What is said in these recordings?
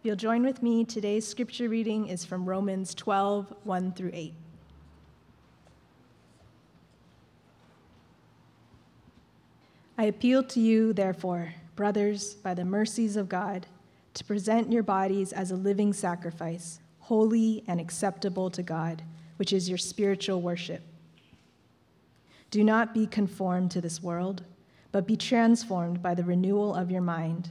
If you'll join with me, today's scripture reading is from Romans 12 1 through 8. I appeal to you, therefore, brothers, by the mercies of God, to present your bodies as a living sacrifice, holy and acceptable to God, which is your spiritual worship. Do not be conformed to this world, but be transformed by the renewal of your mind,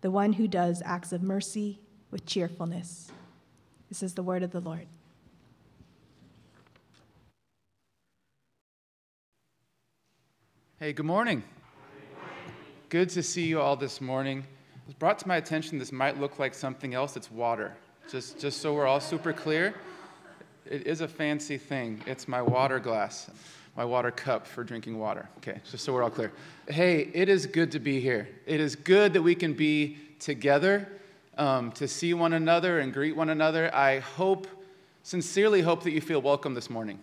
the one who does acts of mercy with cheerfulness. This is the word of the Lord. Hey, good morning. Good to see you all this morning. It was brought to my attention this might look like something else. It's water. Just, just so we're all super clear, it is a fancy thing. It's my water glass, my water cup for drinking water. Okay, just so we're all clear. Hey, it is good to be here. It is good that we can be together um, to see one another and greet one another. I hope, sincerely hope that you feel welcome this morning,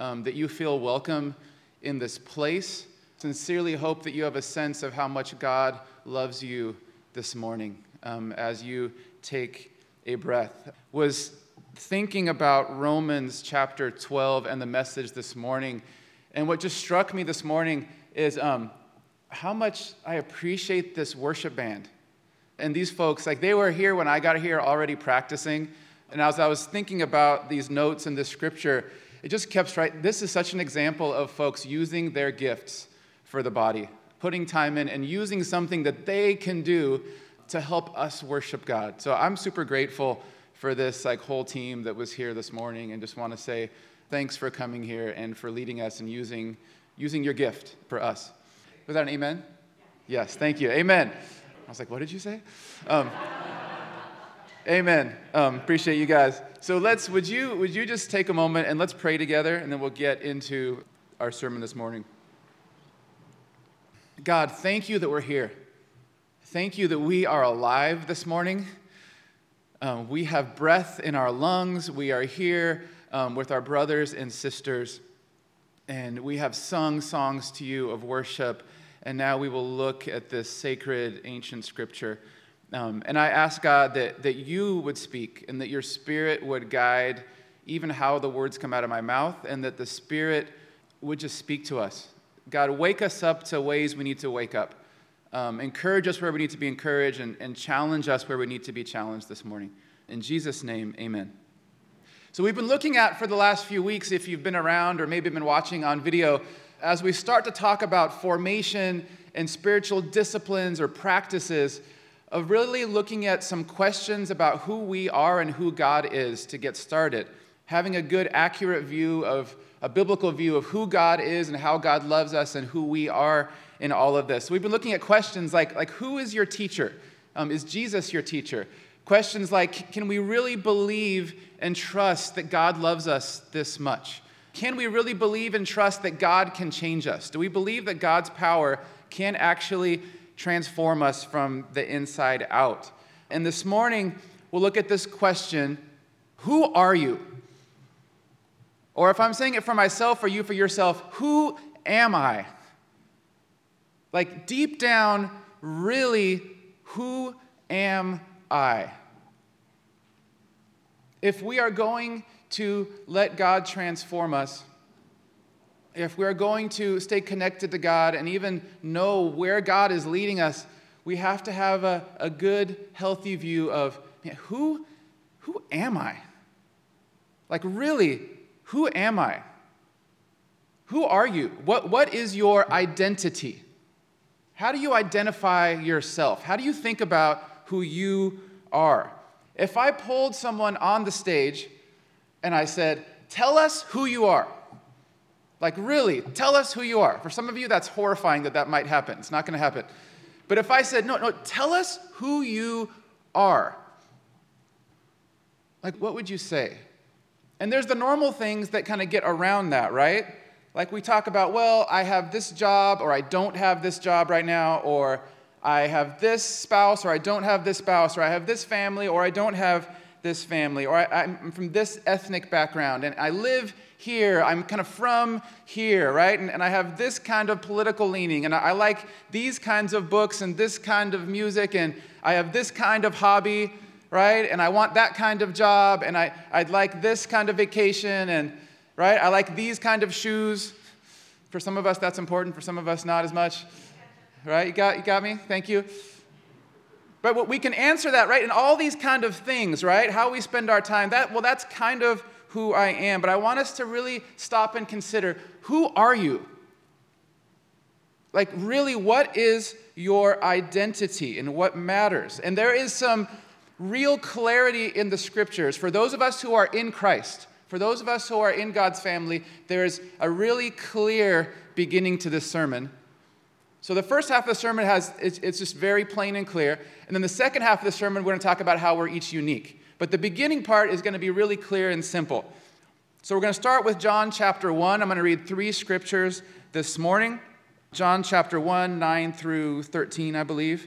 um, that you feel welcome in this place sincerely hope that you have a sense of how much God loves you this morning um, as you take a breath. Was thinking about Romans chapter 12 and the message this morning, and what just struck me this morning is um, how much I appreciate this worship band. And these folks, like they were here when I got here already practicing. And as I was thinking about these notes in this scripture, it just kept striking. This is such an example of folks using their gifts for the body, putting time in and using something that they can do to help us worship God. So I'm super grateful for this like whole team that was here this morning and just want to say thanks for coming here and for leading us and using using your gift for us. Was that an amen? Yes, thank you. Amen. I was like, what did you say? Um, amen. Um, appreciate you guys. So let's would you would you just take a moment and let's pray together and then we'll get into our sermon this morning. God, thank you that we're here. Thank you that we are alive this morning. Um, we have breath in our lungs. We are here um, with our brothers and sisters. And we have sung songs to you of worship. And now we will look at this sacred ancient scripture. Um, and I ask God that, that you would speak and that your spirit would guide even how the words come out of my mouth, and that the spirit would just speak to us God, wake us up to ways we need to wake up. Um, encourage us where we need to be encouraged and, and challenge us where we need to be challenged this morning. In Jesus' name, amen. So, we've been looking at for the last few weeks, if you've been around or maybe been watching on video, as we start to talk about formation and spiritual disciplines or practices, of really looking at some questions about who we are and who God is to get started. Having a good, accurate view of a biblical view of who God is and how God loves us and who we are in all of this. We've been looking at questions like, like who is your teacher? Um, is Jesus your teacher? Questions like, can we really believe and trust that God loves us this much? Can we really believe and trust that God can change us? Do we believe that God's power can actually transform us from the inside out? And this morning, we'll look at this question Who are you? Or if I'm saying it for myself or you for yourself, who am I? Like deep down, really, who am I? If we are going to let God transform us, if we're going to stay connected to God and even know where God is leading us, we have to have a, a good, healthy view of man, who, who am I? Like, really, who am I? Who are you? What, what is your identity? How do you identify yourself? How do you think about who you are? If I pulled someone on the stage and I said, Tell us who you are. Like, really, tell us who you are. For some of you, that's horrifying that that might happen. It's not going to happen. But if I said, No, no, tell us who you are, like, what would you say? And there's the normal things that kind of get around that, right? Like we talk about, well, I have this job, or I don't have this job right now, or I have this spouse, or I don't have this spouse, or I have this family, or I don't have this family, or I, am from this ethnic background, and I live here, I'm kind of from here, right? And, and I have this kind of political leaning, and I, I like these kinds of books and this kind of music, and I have this kind of hobby, right? And I want that kind of job, and I, I'd like this kind of vacation, and right? I like these kind of shoes. For some of us, that's important. For some of us, not as much. Right? You got, you got me? Thank you. But what we can answer that, right? And all these kind of things, right? How we spend our time, that, well, that's kind of who I am. But I want us to really stop and consider who are you? Like, really, what is your identity and what matters? And there is some real clarity in the scriptures for those of us who are in Christ. For those of us who are in God's family, there's a really clear beginning to this sermon. So the first half of the sermon has it's, it's just very plain and clear, and then the second half of the sermon we're going to talk about how we're each unique. But the beginning part is going to be really clear and simple. So we're going to start with John chapter 1. I'm going to read three scriptures this morning. John chapter 1, 9 through 13, I believe.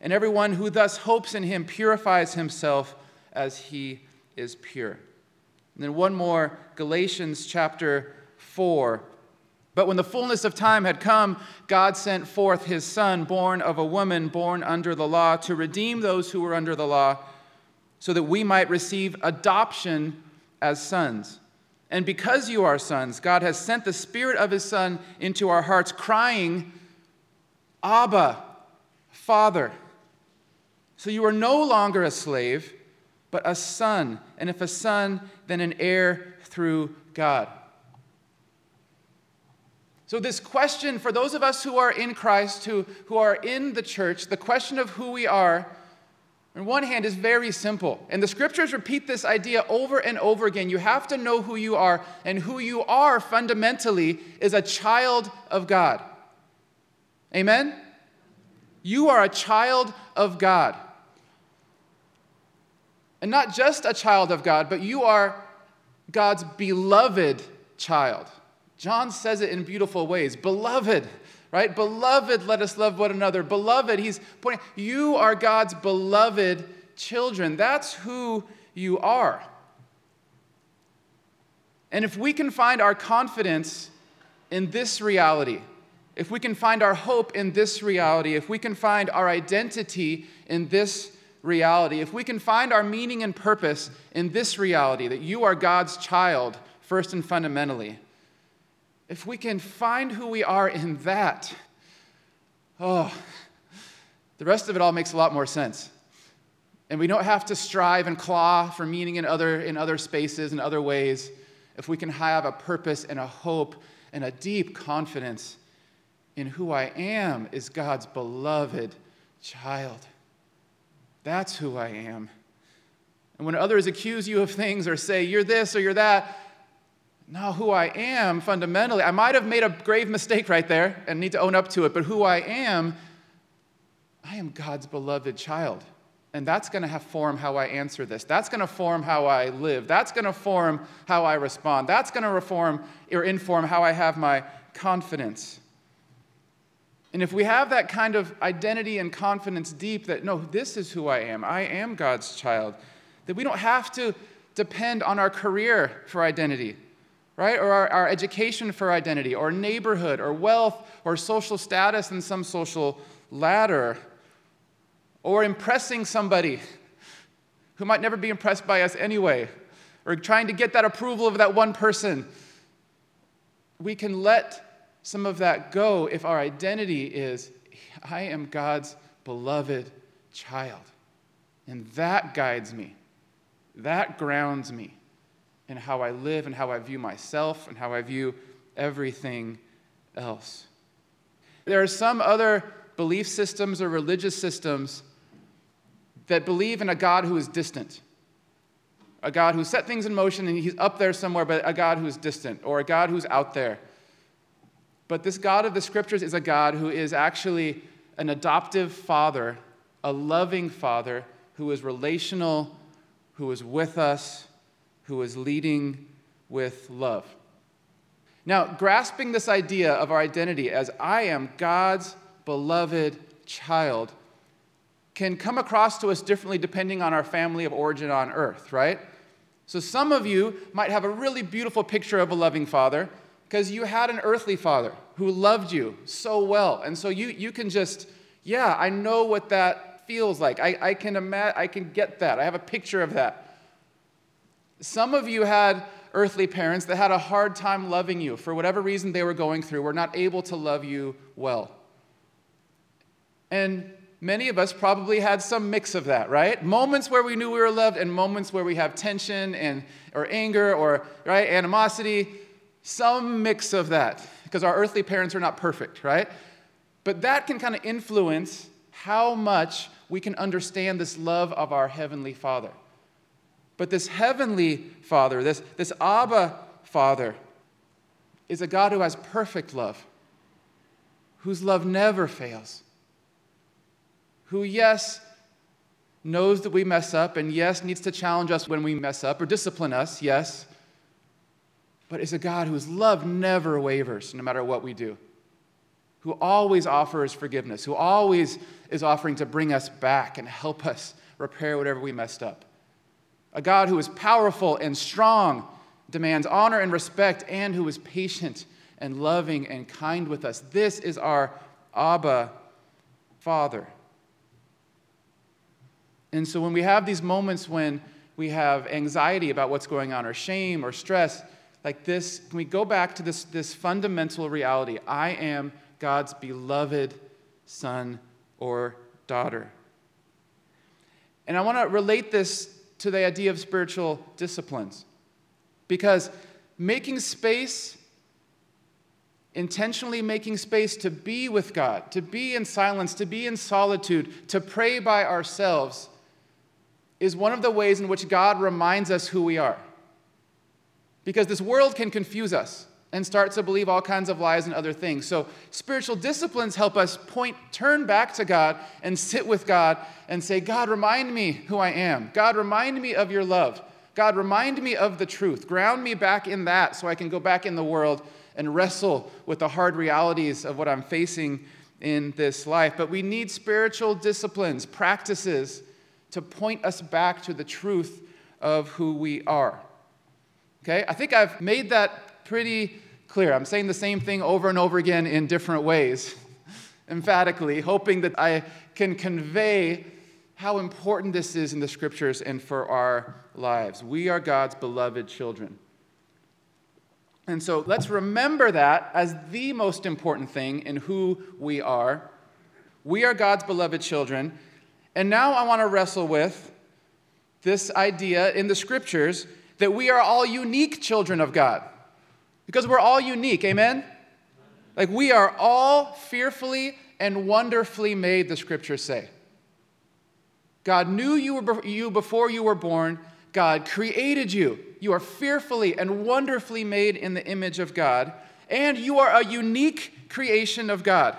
and everyone who thus hopes in him purifies himself as he is pure. And then one more, Galatians chapter 4. But when the fullness of time had come, God sent forth his Son, born of a woman, born under the law, to redeem those who were under the law, so that we might receive adoption as sons. And because you are sons, God has sent the Spirit of his Son into our hearts, crying, Abba, Father. So you are no longer a slave, but a son. And if a son, then an heir through God. So, this question for those of us who are in Christ, who, who are in the church, the question of who we are, on one hand, is very simple. And the scriptures repeat this idea over and over again. You have to know who you are, and who you are fundamentally is a child of God. Amen? You are a child of God. And not just a child of God, but you are God's beloved child. John says it in beautiful ways. Beloved, right? Beloved, let us love one another. Beloved, he's pointing, you are God's beloved children. That's who you are. And if we can find our confidence in this reality, if we can find our hope in this reality, if we can find our identity in this reality, if we can find our meaning and purpose in this reality, that you are God's child, first and fundamentally, if we can find who we are in that, oh, the rest of it all makes a lot more sense. And we don't have to strive and claw for meaning in other, in other spaces and other ways. If we can have a purpose and a hope and a deep confidence in who I am is God's beloved child. That's who I am. And when others accuse you of things or say, you're this or you're that, No, who I am fundamentally, I might have made a grave mistake right there and need to own up to it, but who I am, I am God's beloved child. And that's going to form how I answer this. That's going to form how I live. That's going to form how I respond. That's going to reform or inform how I have my confidence. And if we have that kind of identity and confidence deep that, no, this is who I am, I am God's child, that we don't have to depend on our career for identity, right? Or our, our education for identity, or neighborhood, or wealth, or social status in some social ladder, or impressing somebody who might never be impressed by us anyway, or trying to get that approval of that one person. We can let some of that go if our identity is, I am God's beloved child. And that guides me, that grounds me in how I live and how I view myself and how I view everything else. There are some other belief systems or religious systems that believe in a God who is distant. A God who set things in motion and he's up there somewhere, but a God who's distant, or a God who's out there but this God of the scriptures is a God who is actually an adoptive father, a loving father who is relational, who is with us, who is leading with love. Now, grasping this idea of our identity as I am God's beloved child can come across to us differently depending on our family of origin on earth, right? So, some of you might have a really beautiful picture of a loving father, because you had an earthly father who loved you so well. And so you, you can just, yeah, I know what that feels like. I, I, can ima- I can get that. I have a picture of that. Some of you had earthly parents that had a hard time loving you for whatever reason they were going through, were not able to love you well. And many of us probably had some mix of that, right? Moments where we knew we were loved and moments where we have tension and or anger or right animosity some mix of that, because our earthly parents are not perfect, right? But that can kind of influence how much we can understand this love of our Heavenly Father. But this Heavenly Father, this, this Abba Father, is a God who has perfect love, whose love never fails, who, yes, knows that we mess up, and yes, needs to challenge us when we mess up or discipline us, yes, but is a God whose love never wavers no matter what we do, who always offers forgiveness, who always is offering to bring us back and help us repair whatever we messed up. A God who is powerful and strong, demands honor and respect, and who is patient and loving and kind with us. This is our Abba Father. And so when we have these moments when we have anxiety about what's going on, or shame, or stress, like this, can we go back to this, this fundamental reality? I am God's beloved son or daughter. And I want to relate this to the idea of spiritual disciplines. Because making space, intentionally making space to be with God, to be in silence, to be in solitude, to pray by ourselves, is one of the ways in which God reminds us who we are. Because this world can confuse us and start to believe all kinds of lies and other things. So, spiritual disciplines help us point, turn back to God and sit with God and say, God, remind me who I am. God, remind me of your love. God, remind me of the truth. Ground me back in that so I can go back in the world and wrestle with the hard realities of what I'm facing in this life. But we need spiritual disciplines, practices to point us back to the truth of who we are. Okay? I think I've made that pretty clear. I'm saying the same thing over and over again in different ways, emphatically, hoping that I can convey how important this is in the scriptures and for our lives. We are God's beloved children. And so let's remember that as the most important thing in who we are. We are God's beloved children. And now I want to wrestle with this idea in the scriptures that we are all unique children of God. Because we're all unique, amen? Like we are all fearfully and wonderfully made, the scriptures say. God knew you, were, you before you were born. God created you. You are fearfully and wonderfully made in the image of God, and you are a unique creation of God.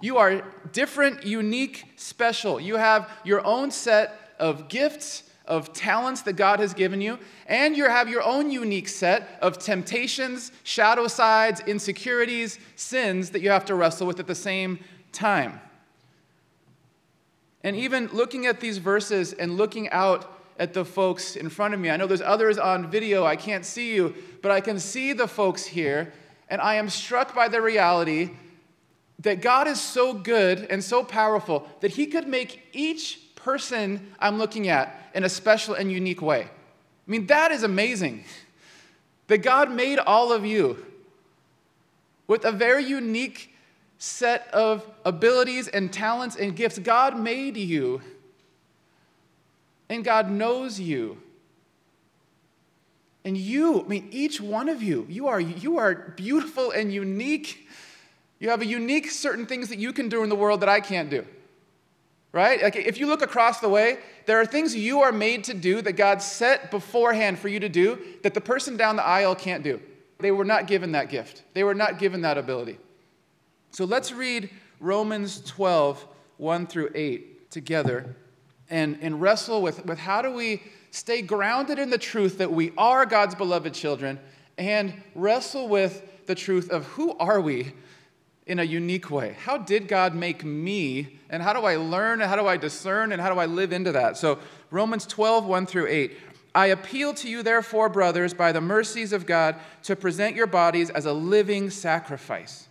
You are different, unique, special. You have your own set of gifts, of talents that God has given you, and you have your own unique set of temptations, shadow sides, insecurities, sins that you have to wrestle with at the same time. And even looking at these verses and looking out at the folks in front of me, I know there's others on video, I can't see you, but I can see the folks here, and I am struck by the reality that God is so good and so powerful that He could make each person I'm looking at in a special and unique way. I mean, that is amazing. That God made all of you with a very unique set of abilities and talents and gifts. God made you, and God knows you. And you, I mean, each one of you, you are, you are beautiful and unique. You have a unique certain things that you can do in the world that I can't do. Right? Like if you look across the way, there are things you are made to do that God set beforehand for you to do that the person down the aisle can't do. They were not given that gift. They were not given that ability. So let's read Romans 12, 1 through 8 together and, and wrestle with, with how do we stay grounded in the truth that we are God's beloved children and wrestle with the truth of who are we in a unique way. How did God make me? And how do I learn? And how do I discern? And how do I live into that? So, Romans 12, 1 through 8. I appeal to you, therefore, brothers, by the mercies of God, to present your bodies as a living sacrifice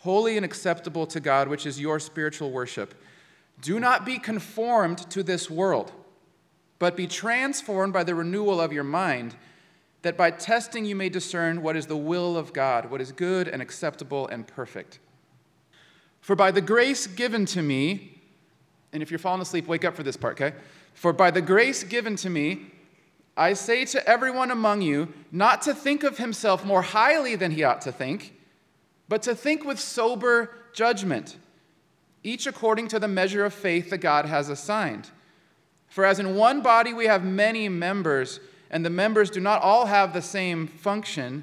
holy and acceptable to God, which is your spiritual worship. Do not be conformed to this world, but be transformed by the renewal of your mind, that by testing you may discern what is the will of God, what is good and acceptable and perfect. For by the grace given to me, and if you're falling asleep, wake up for this part, okay? For by the grace given to me, I say to everyone among you not to think of himself more highly than he ought to think but to think with sober judgment, each according to the measure of faith that God has assigned. For as in one body we have many members, and the members do not all have the same function,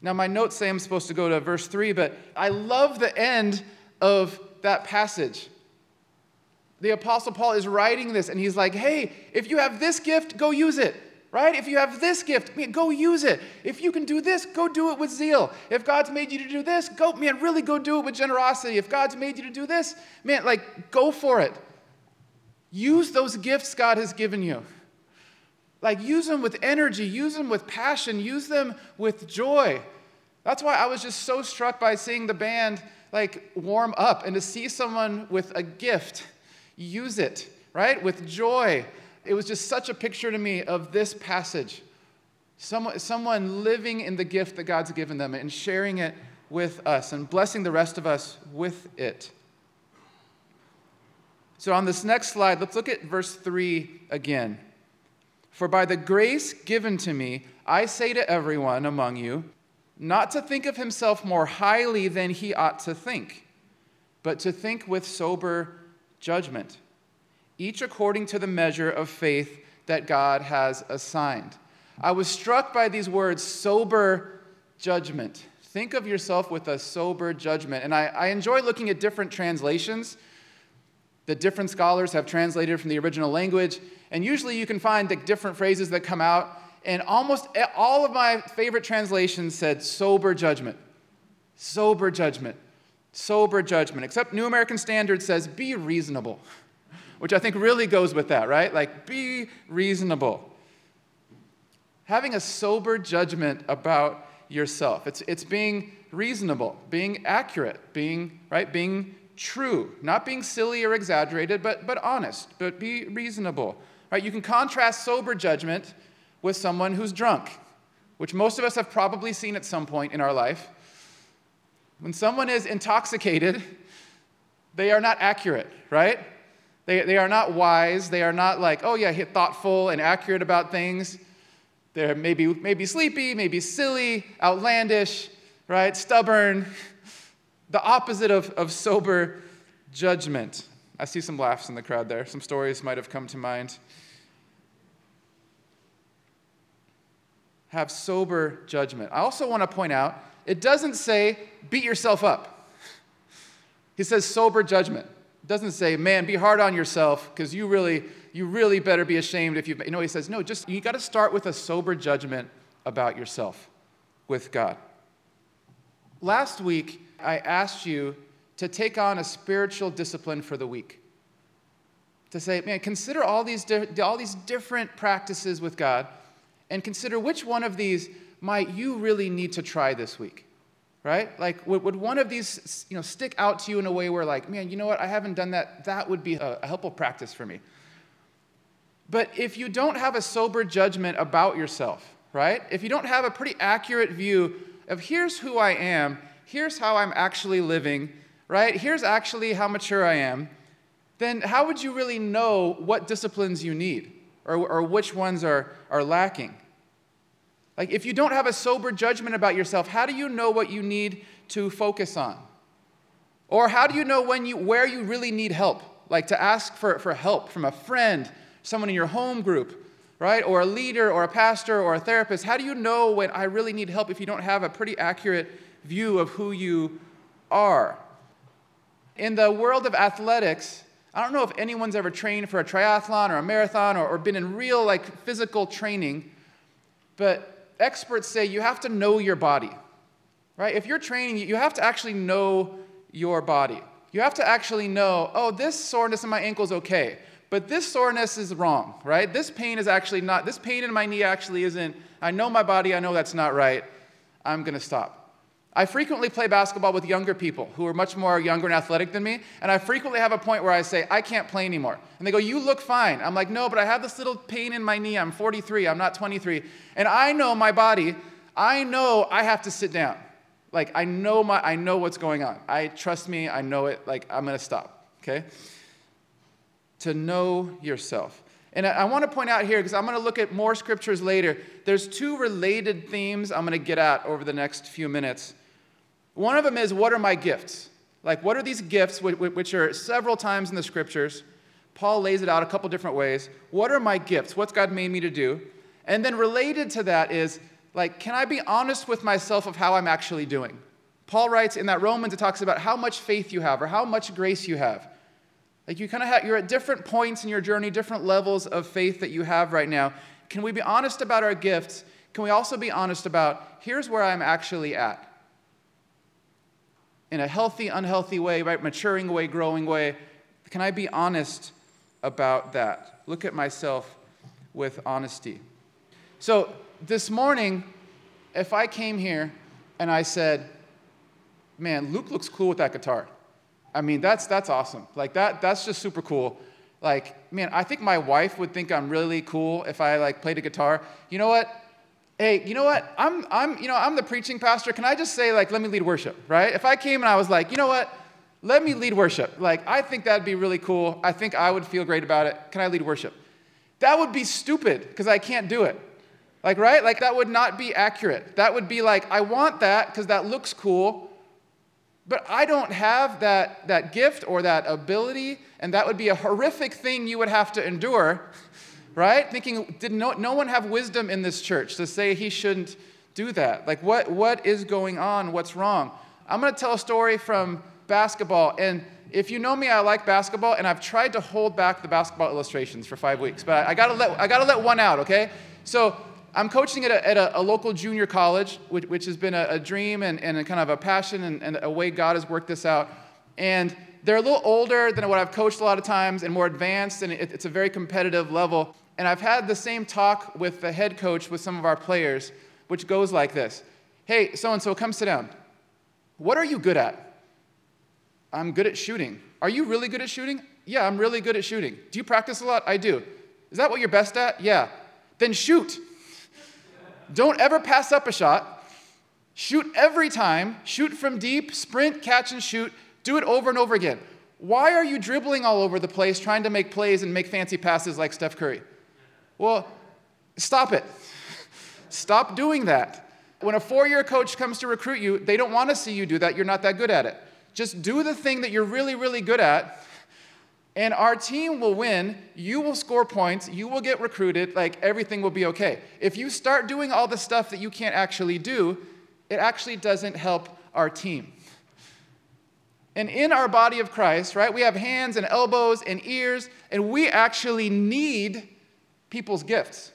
Now, my notes say I'm supposed to go to verse 3, but I love the end of that passage. The Apostle Paul is writing this, and he's like, hey, if you have this gift, go use it right? If you have this gift, man, go use it. If you can do this, go do it with zeal. If God's made you to do this, go, man, really go do it with generosity. If God's made you to do this, man, like, go for it. Use those gifts God has given you. Like, use them with energy, use them with passion, use them with joy. That's why I was just so struck by seeing the band like warm up and to see someone with a gift use it, right? With joy it was just such a picture to me of this passage. Someone, someone living in the gift that God's given them and sharing it with us and blessing the rest of us with it. So, on this next slide, let's look at verse 3 again. For by the grace given to me, I say to everyone among you, not to think of himself more highly than he ought to think, but to think with sober judgment each according to the measure of faith that God has assigned. I was struck by these words sober judgment. Think of yourself with a sober judgment. And I, I enjoy looking at different translations that different scholars have translated from the original language. And usually you can find the different phrases that come out. And almost all of my favorite translations said sober judgment. Sober judgment. Sober judgment. Except New American Standard says be reasonable which I think really goes with that, right? Like, be reasonable. Having a sober judgment about yourself. It's, it's being reasonable, being accurate, being, right, being true, not being silly or exaggerated, but, but honest, but be reasonable. Right? You can contrast sober judgment with someone who's drunk, which most of us have probably seen at some point in our life. When someone is intoxicated, they are not accurate, right? They, they are not wise. They are not like, oh, yeah, thoughtful and accurate about things. They're maybe, maybe sleepy, maybe silly, outlandish, right? Stubborn. The opposite of, of sober judgment. I see some laughs in the crowd there. Some stories might have come to mind. Have sober judgment. I also want to point out it doesn't say beat yourself up. He says sober judgment. It doesn't say, man, be hard on yourself because you really, you really better be ashamed if you. You know, he says, no, just you got to start with a sober judgment about yourself with God. Last week, I asked you to take on a spiritual discipline for the week. To say, man, consider all these, di- all these different practices with God and consider which one of these might you really need to try this week? Right? Like, would, would one of these you know, stick out to you in a way where, like, man, you know what? I haven't done that. That would be a, a helpful practice for me. But if you don't have a sober judgment about yourself, right? If you don't have a pretty accurate view of here's who I am, here's how I'm actually living, right? Here's actually how mature I am, then how would you really know what disciplines you need or, or which ones are, are lacking? Like, if you don't have a sober judgment about yourself, how do you know what you need to focus on? Or how do you know when you, where you really need help? Like to ask for, for help from a friend, someone in your home group, right? Or a leader, or a pastor, or a therapist. How do you know when I really need help if you don't have a pretty accurate view of who you are? In the world of athletics, I don't know if anyone's ever trained for a triathlon or a marathon or, or been in real like physical training, but experts say you have to know your body, right? If you're training, you have to actually know your body. You have to actually know, oh, this soreness in my ankle is okay, but this soreness is wrong, right? This pain is actually not, this pain in my knee actually isn't, I know my body, I know that's not right. I'm to stop. I frequently play basketball with younger people who are much more younger and athletic than me, and I frequently have a point where I say, I can't play anymore. And they go, You look fine. I'm like, No, but I have this little pain in my knee. I'm 43, I'm not 23. And I know my body, I know I have to sit down. Like, I know, my, I know what's going on. I trust me, I know it. Like, I'm gonna stop, okay? To know yourself. And I, want to point out here, because I'm going to look at more scriptures later, there's two related themes I'm going to get at over the next few minutes. One of them is, What are my gifts? Like, what are these gifts, which are several times in the scriptures? Paul lays it out a couple different ways. What are my gifts? What's God made me to do? And then related to that is, like, can I be honest with myself of how I'm actually doing? Paul writes in that Romans, it talks about how much faith you have or how much grace you have. Like, you kind of have, you're at different points in your journey, different levels of faith that you have right now. Can we be honest about our gifts? Can we also be honest about, here's where I'm actually at? In a healthy, unhealthy way, right? Maturing way, growing way. Can I be honest about that? Look at myself with honesty. So this morning, if I came here and I said, man, Luke looks cool with that guitar. I mean, that's, that's awesome. Like, that, that's just super cool. Like, man, I think my wife would think I'm really cool if I, like, played a guitar. You know what? Hey, you know what? I'm, I'm, you know, I'm the preaching pastor. Can I just say, like, let me lead worship, right? If I came and I was like, you know what? Let me lead worship. Like, I think that'd be really cool. I think I would feel great about it. Can I lead worship? That would be stupid because I can't do it. Like, right? Like, that would not be accurate. That would be like, I want that because that looks cool, but I don't have that, that gift or that ability, and that would be a horrific thing you would have to endure right? Thinking, did no, no one have wisdom in this church to say he shouldn't do that? Like, what, what is going on? What's wrong? I'm going to tell a story from basketball. And if you know me, I like basketball, and I've tried to hold back the basketball illustrations for five weeks, but I, I gotta let I gotta let one out, okay? So I'm coaching at a, at a, a local junior college, which, which has been a, a dream and, and kind of a passion and, and a way God has worked this out. And they're a little older than what I've coached a lot of times and more advanced, and it, it's a very competitive level. And I've had the same talk with the head coach with some of our players, which goes like this Hey, so and so, come sit down. What are you good at? I'm good at shooting. Are you really good at shooting? Yeah, I'm really good at shooting. Do you practice a lot? I do. Is that what you're best at? Yeah. Then shoot. Don't ever pass up a shot. Shoot every time. Shoot from deep, sprint, catch, and shoot. Do it over and over again. Why are you dribbling all over the place trying to make plays and make fancy passes like Steph Curry? Well, stop it. Stop doing that. When a four year coach comes to recruit you, they don't want to see you do that. You're not that good at it. Just do the thing that you're really, really good at, and our team will win. You will score points. You will get recruited. Like everything will be okay. If you start doing all the stuff that you can't actually do, it actually doesn't help our team. And in our body of Christ, right, we have hands and elbows and ears, and we actually need people's gifts,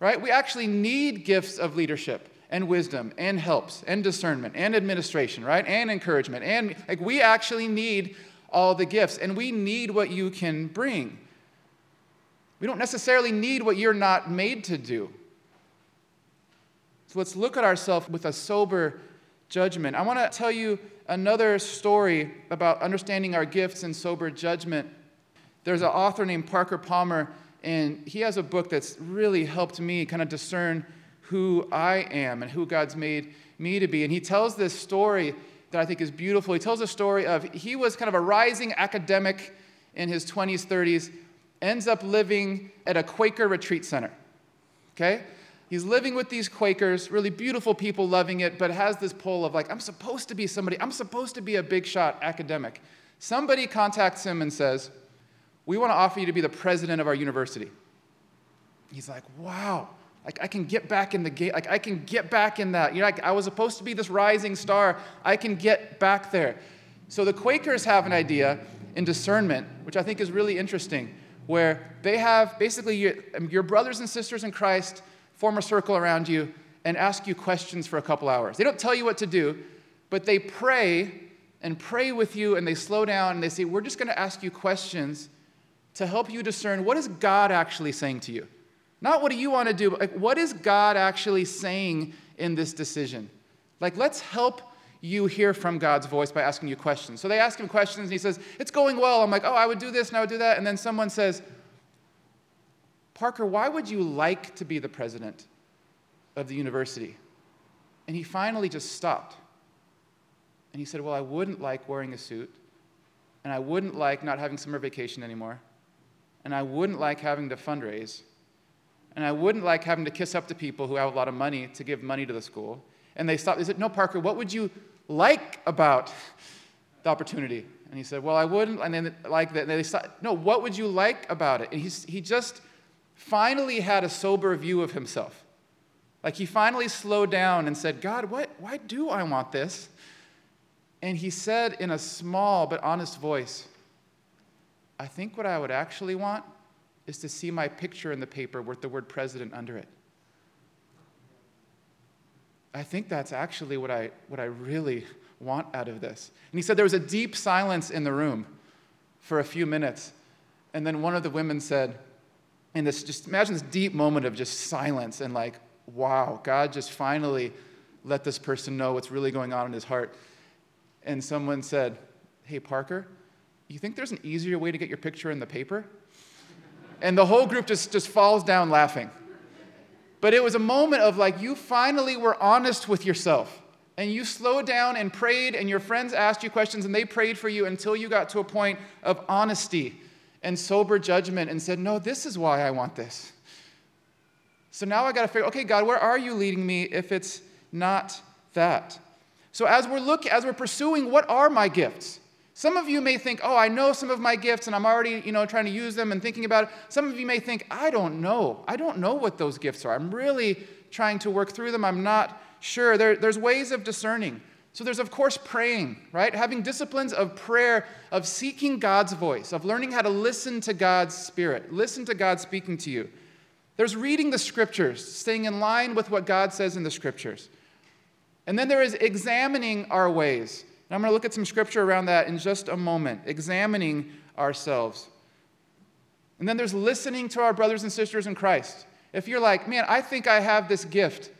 right? We actually need gifts of leadership and wisdom and helps and discernment and administration, right? And encouragement. And like we actually need all the gifts, and we need what you can bring. We don't necessarily need what you're not made to do. So let's look at ourselves with a sober judgment. I want to tell you another story about understanding our gifts and sober judgment. There's an author named Parker Palmer, and he has a book that's really helped me kind of discern who I am and who God's made me to be. And he tells this story that I think is beautiful. He tells a story of he was kind of a rising academic in his 20s, 30s, ends up living at a Quaker retreat center. Okay? He's living with these Quakers, really beautiful people loving it, but has this pull of like, I'm supposed to be somebody, I'm supposed to be a big shot academic. Somebody contacts him and says, We want to offer you to be the president of our university. He's like, Wow, like I can get back in the game, like I can get back in that. You know, like I was supposed to be this rising star, I can get back there. So the Quakers have an idea in discernment, which I think is really interesting, where they have basically your, um, your brothers and sisters in Christ form a circle around you, and ask you questions for a couple hours. They don't tell you what to do, but they pray and pray with you, and they slow down and they say, We're just going to ask you questions to help you discern what is God actually saying to you. Not what do you want to do, but like, what is God actually saying in this decision? Like, let's help you hear from God's voice by asking you questions. So they ask him questions, and he says, It's going well. I'm like, Oh, I would do this and I would do that. And then someone says, Parker, why would you like to be the president of the university? And he finally just stopped. And he said, Well, I wouldn't like wearing a suit, and I wouldn't like not having summer vacation anymore, and I wouldn't like having to fundraise, and I wouldn't like having to kiss up to people who have a lot of money to give money to the school. And they stopped. They said, No, Parker, what would you like about the opportunity? And he said, Well, I wouldn't. And then, like that, they stopped. No, what would you like about it? And he, he just finally had a sober view of himself. Like he finally slowed down and said, God, what, why do I want this? And he said in a small but honest voice, I think what I would actually want is to see my picture in the paper with the word president under it. I think that's actually what I, what I really want out of this. And he said there was a deep silence in the room for a few minutes. And then one of the women said, and this just imagine this deep moment of just silence and like, wow, God just finally let this person know what's really going on in his heart. And someone said, Hey, Parker, you think there's an easier way to get your picture in the paper? And the whole group just, just falls down laughing. But it was a moment of like, you finally were honest with yourself. And you slowed down and prayed, and your friends asked you questions, and they prayed for you until you got to a point of honesty and sober judgment and said, No, this is why I want this. So now I got to figure, okay, God, where are you leading me if it's not that? So as we're looking, as we're pursuing, what are my gifts? Some of you may think, oh, I know some of my gifts and I'm already, you know, trying to use them and thinking about it. Some of you may think, I don't know. I don't know what those gifts are. I'm really trying to work through them. I'm not sure. There, there's ways of discerning. So there's, of course, praying, right? Having disciplines of prayer, of seeking God's voice, of learning how to listen to God's Spirit, listen to God speaking to you. There's reading the scriptures, staying in line with what God says in the scriptures. And then there is examining our ways. And I'm going to look at some scripture around that in just a moment, examining ourselves. And then there's listening to our brothers and sisters in Christ. If you're like, man, I think I have this gift,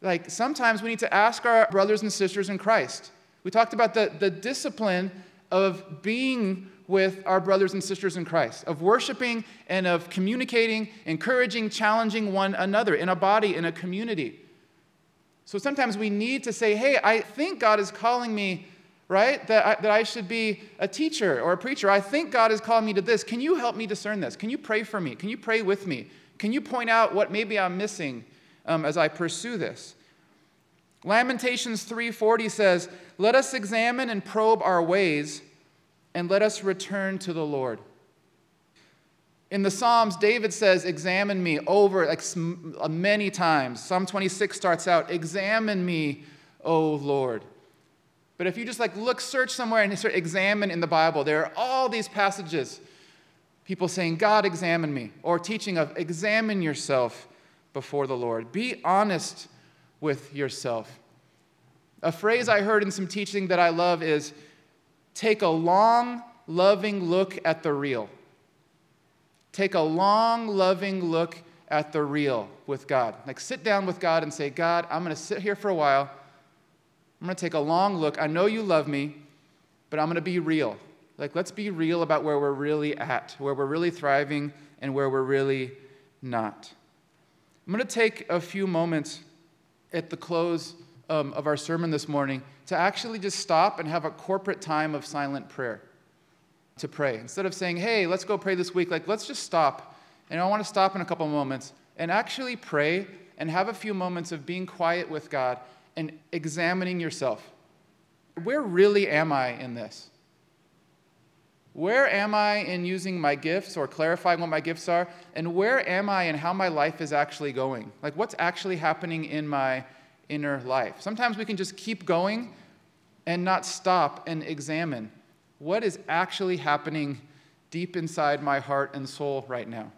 like sometimes we need to ask our brothers and sisters in Christ. We talked about the, the discipline of being with our brothers and sisters in Christ, of worshiping and of communicating, encouraging, challenging one another in a body, in a community. So sometimes we need to say, hey, I think God is calling me, right? That I, that I should be a teacher or a preacher. I think God is calling me to this. Can you help me discern this? Can you pray for me? Can you pray with me? Can you point out what maybe I'm missing um, as I pursue this? Lamentations 3:40 says, "Let us examine and probe our ways, and let us return to the Lord." In the Psalms, David says, Examine me over like uh, many times. Psalm 26 starts out, Examine me, O Lord. But if you just like look, search somewhere and start examine in the Bible, there are all these passages, people saying, God, examine me, or teaching of examine yourself before the Lord. Be honest with yourself. A phrase I heard in some teaching that I love is take a long, loving look at the real. Take a long, loving look at the real with God. Like sit down with God and say, God, I'm going to sit here for a while. I'm going to take a long look. I know you love me, but I'm going to be real. Like, let's be real about where we're really at, where we're really thriving, and where we're really not. I'm going to take a few moments at the close um, of our sermon this morning to actually just stop and have a corporate time of silent prayer to pray. Instead of saying, hey, let's go pray this week, like, let's just stop. And I want to stop in a couple moments and actually pray and have a few moments of being quiet with God and examining yourself. Where really am I in this? Where am I in using my gifts or clarifying what my gifts are? And where am I in how my life is actually going? Like, what's actually happening in my inner life? Sometimes we can just keep going and not stop and examine what is actually happening deep inside my heart and soul right now.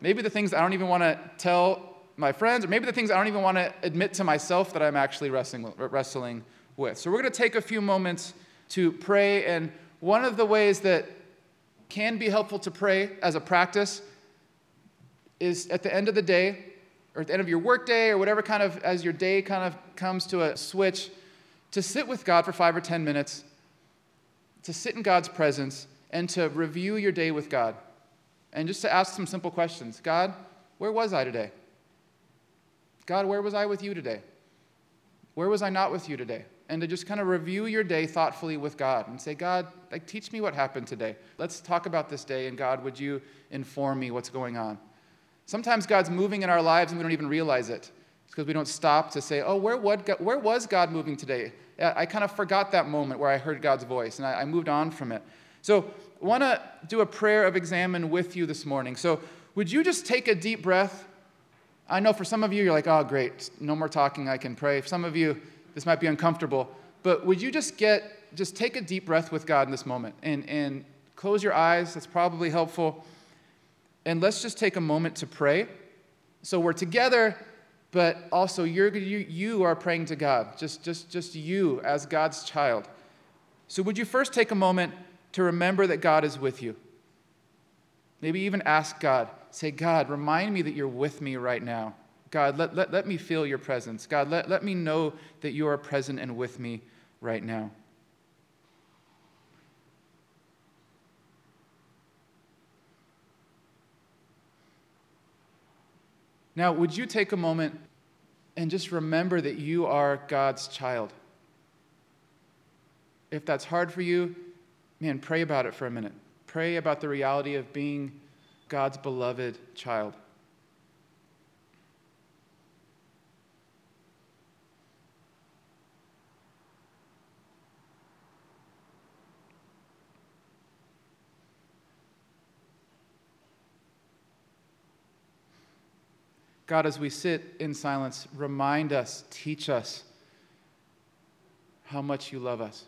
Maybe the things I don't even want to tell my friends, or maybe the things I don't even want to admit to myself that I'm actually wrestling, wrestling with. So we're going to take a few moments to pray. And one of the ways that can be helpful to pray as a practice is at the end of the day, or at the end of your workday, or whatever kind of, as your day kind of comes to a switch, to sit with God for five or 10 minutes to sit in God's presence and to review your day with God and just to ask some simple questions God, where was I today? God, where was I with you today? Where was I not with you today? And to just kind of review your day thoughtfully with God and say, God, like, teach me what happened today. Let's talk about this day, and God, would you inform me what's going on? Sometimes God's moving in our lives and we don't even realize it. It's because we don't stop to say, oh, where, where was God moving today? I kind of forgot that moment where I heard God's voice and I, I moved on from it. So, I want to do a prayer of examine with you this morning. So, would you just take a deep breath? I know for some of you, you're like, oh, great, no more talking, I can pray. For some of you, this might be uncomfortable. But would you just get, just take a deep breath with God in this moment and, and close your eyes? That's probably helpful. And let's just take a moment to pray. So, we're together but also you're, you, you are praying to God, just, just, just you as God's child. So, would you first take a moment to remember that God is with you? Maybe even ask God, say, God, remind me that you're with me right now. God, let, let, let me feel your presence. God, let, let me know that you are present and with me right now. Now, would you take a moment and just remember that you are God's child? If that's hard for you, man, pray about it for a minute. Pray about the reality of being God's beloved child. God, as we sit in silence, remind us, teach us how much you love us.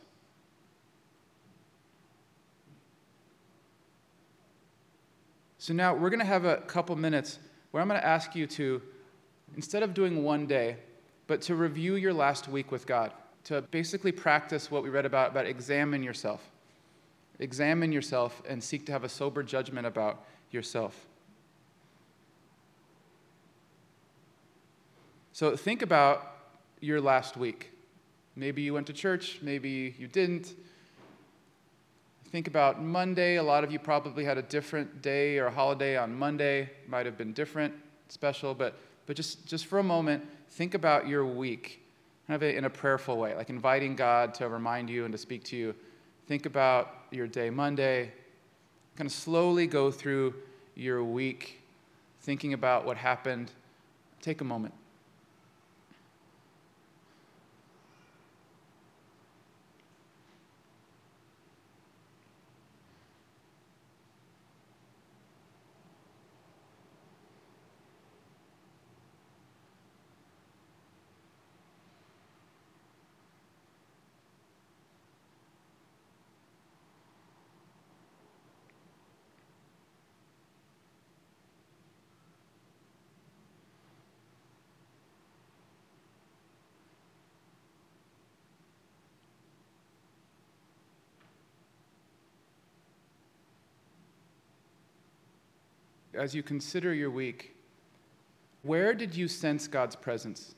So now we're going to have a couple minutes where I'm going to ask you to, instead of doing one day, but to review your last week with God, to basically practice what we read about, about examine yourself. Examine yourself and seek to have a sober judgment about yourself. So think about your last week. Maybe you went to church, maybe you didn't. think about Monday. A lot of you probably had a different day or holiday on Monday. Might have been different, special, but, but just, just for a moment, think about your week kind of in a prayerful way, like inviting God to remind you and to speak to you. Think about your day Monday. Kind of slowly go through your week, thinking about what happened. Take a moment. As you consider your week, where did you sense God's presence?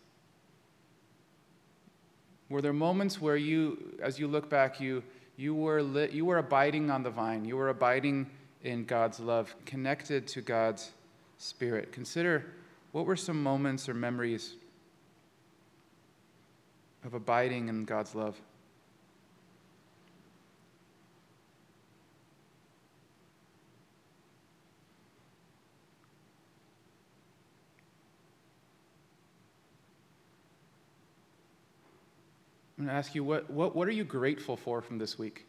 Were there moments where you, as you look back, you, you, were, lit, you were abiding on the vine, you were abiding in God's love, connected to God's Spirit? Consider what were some moments or memories of abiding in God's love? To ask you, what, what, what are you grateful for from this week?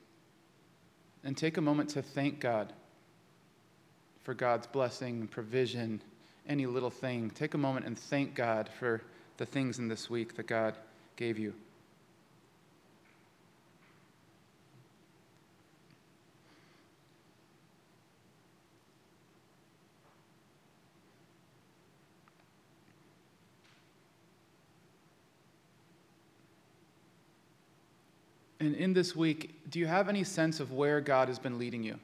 And take a moment to thank God for God's blessing, provision, any little thing. Take a moment and thank God for the things in this week that God gave you. And in this week, do you have any sense of where God has been leading you?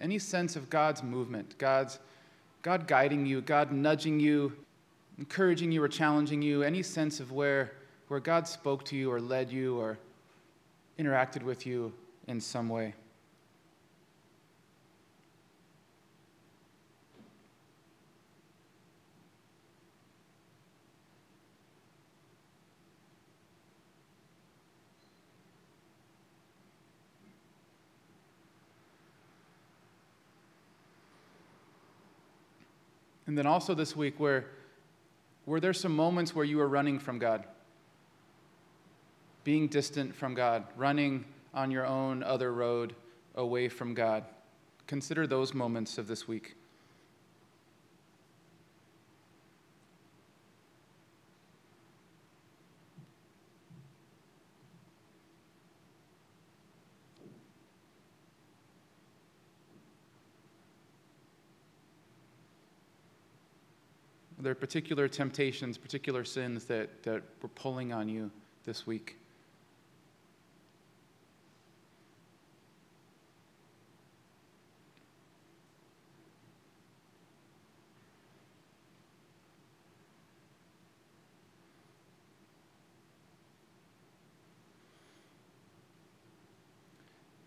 Any sense of God's movement, God's God guiding you, God nudging you, encouraging you or challenging you, any sense of where, where God spoke to you or led you or interacted with you in some way? And then also this week, where were there some moments where you were running from God? Being distant from God, running on your own other road away from God. Consider those moments of this week. Are there particular temptations, particular sins that, that were pulling on you this week?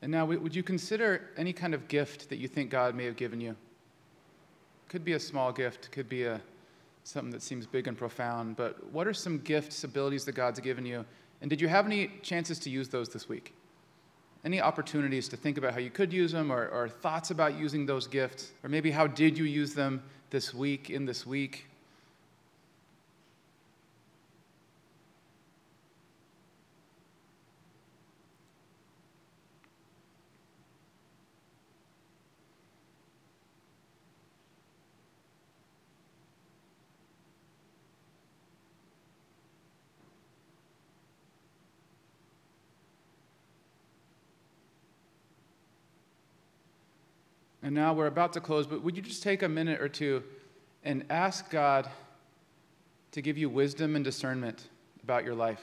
And now, would you consider any kind of gift that you think God may have given you? Could be a small gift, could be a something that seems big and profound, but what are some gifts, abilities that God's given you? And did you have any chances to use those this week? Any opportunities to think about how you could use them or, or thoughts about using those gifts? Or maybe how did you use them this week, in this week? And now we're about to close, but would you just take a minute or two and ask God to give you wisdom and discernment about your life,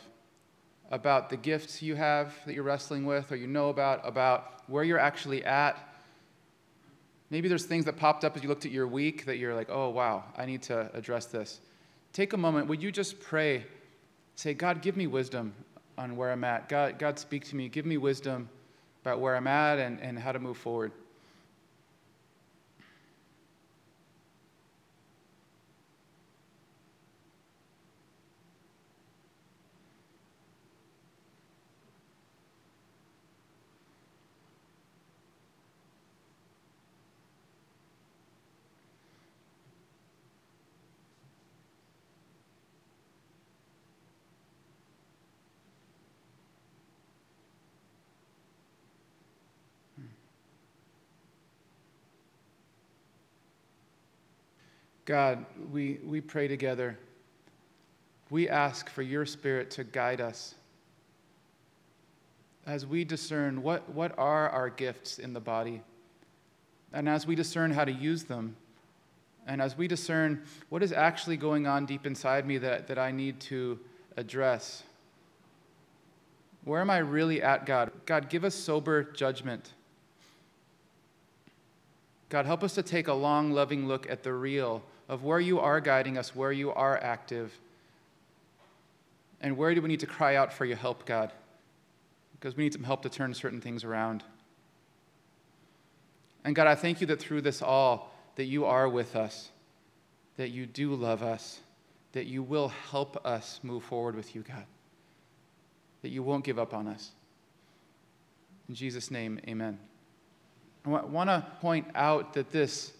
about the gifts you have that you're wrestling with or you know about, about where you're actually at? Maybe there's things that popped up as you looked at your week that you're like, oh, wow, I need to address this. Take a moment. Would you just pray? Say, God, give me wisdom on where I'm at. God, God speak to me. Give me wisdom about where I'm at and, and how to move forward. God, we, we pray together. We ask for your spirit to guide us as we discern what, what are our gifts in the body, and as we discern how to use them, and as we discern what is actually going on deep inside me that, that I need to address. Where am I really at, God? God, give us sober judgment. God, help us to take a long, loving look at the real of where you are guiding us, where you are active, and where do we need to cry out for your help, God? Because we need some help to turn certain things around. And God, I thank you that through this all, that you are with us, that you do love us, that you will help us move forward with you, God, that you won't give up on us. In Jesus' name, amen. I want to point out that this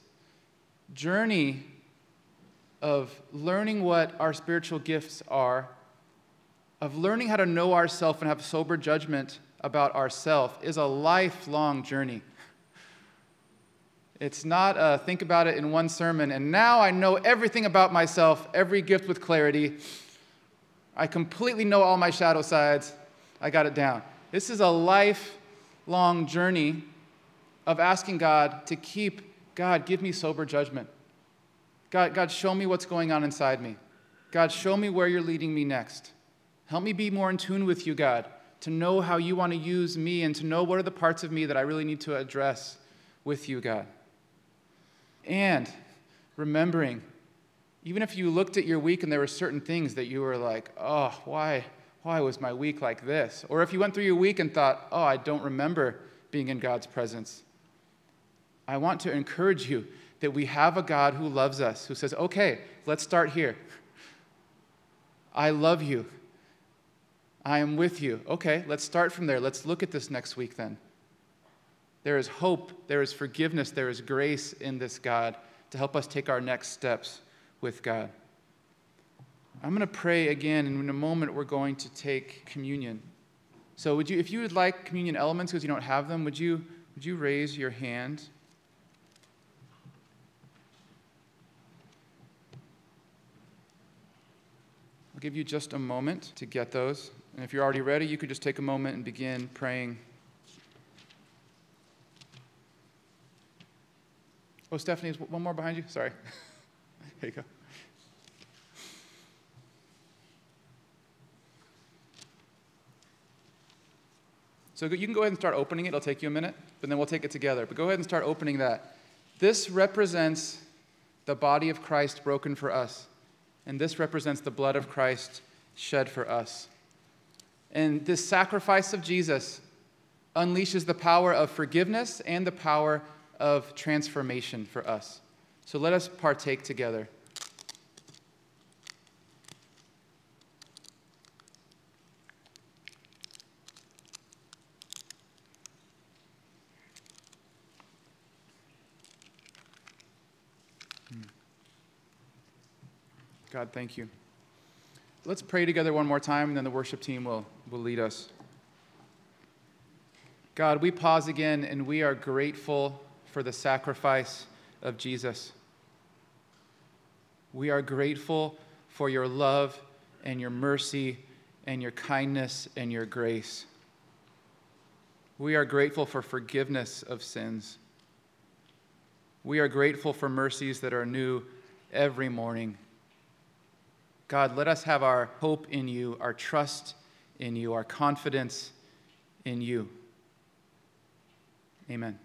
journey of learning what our spiritual gifts are, of learning how to know ourselves and have sober judgment about ourselves is a lifelong journey. It's not a think about it in one sermon, and now I know everything about myself, every gift with clarity. I completely know all my shadow sides. I got it down. This is a lifelong journey of asking God to keep, God, give me sober judgment. God, God, show me what's going on inside me. God, show me where you're leading me next. Help me be more in tune with you, God, to know how you want to use me and to know what are the parts of me that I really need to address with you, God. And remembering, even if you looked at your week and there were certain things that you were like, oh, why, why was my week like this? Or if you went through your week and thought, oh, I don't remember being in God's presence, I want to encourage you that we have a God who loves us, who says, okay, let's start here. I love you. I am with you. Okay, let's start from there. Let's look at this next week then. There is hope, there is forgiveness, there is grace in this God to help us take our next steps with God. I'm going to pray again, and in a moment we're going to take communion. So, would you, if you would like communion elements because you don't have them, would you, would you raise your hand? I'll give you just a moment to get those. And if you're already ready, you could just take a moment and begin praying. Oh, Stephanie, is one more behind you? Sorry. Here you go. So you can go ahead and start opening it. It'll take you a minute, but then we'll take it together. But go ahead and start opening that. This represents the body of Christ broken for us and this represents the blood of Christ shed for us. And this sacrifice of Jesus unleashes the power of forgiveness and the power of transformation for us. So let us partake together. God, thank you. Let's pray together one more time, and then the worship team will, will lead us. God, we pause again, and we are grateful for the sacrifice of Jesus. We are grateful for your love and your mercy and your kindness and your grace. We are grateful for forgiveness of sins. We are grateful for mercies that are new every morning. God, let us have our hope in you, our trust in you, our confidence in you. Amen.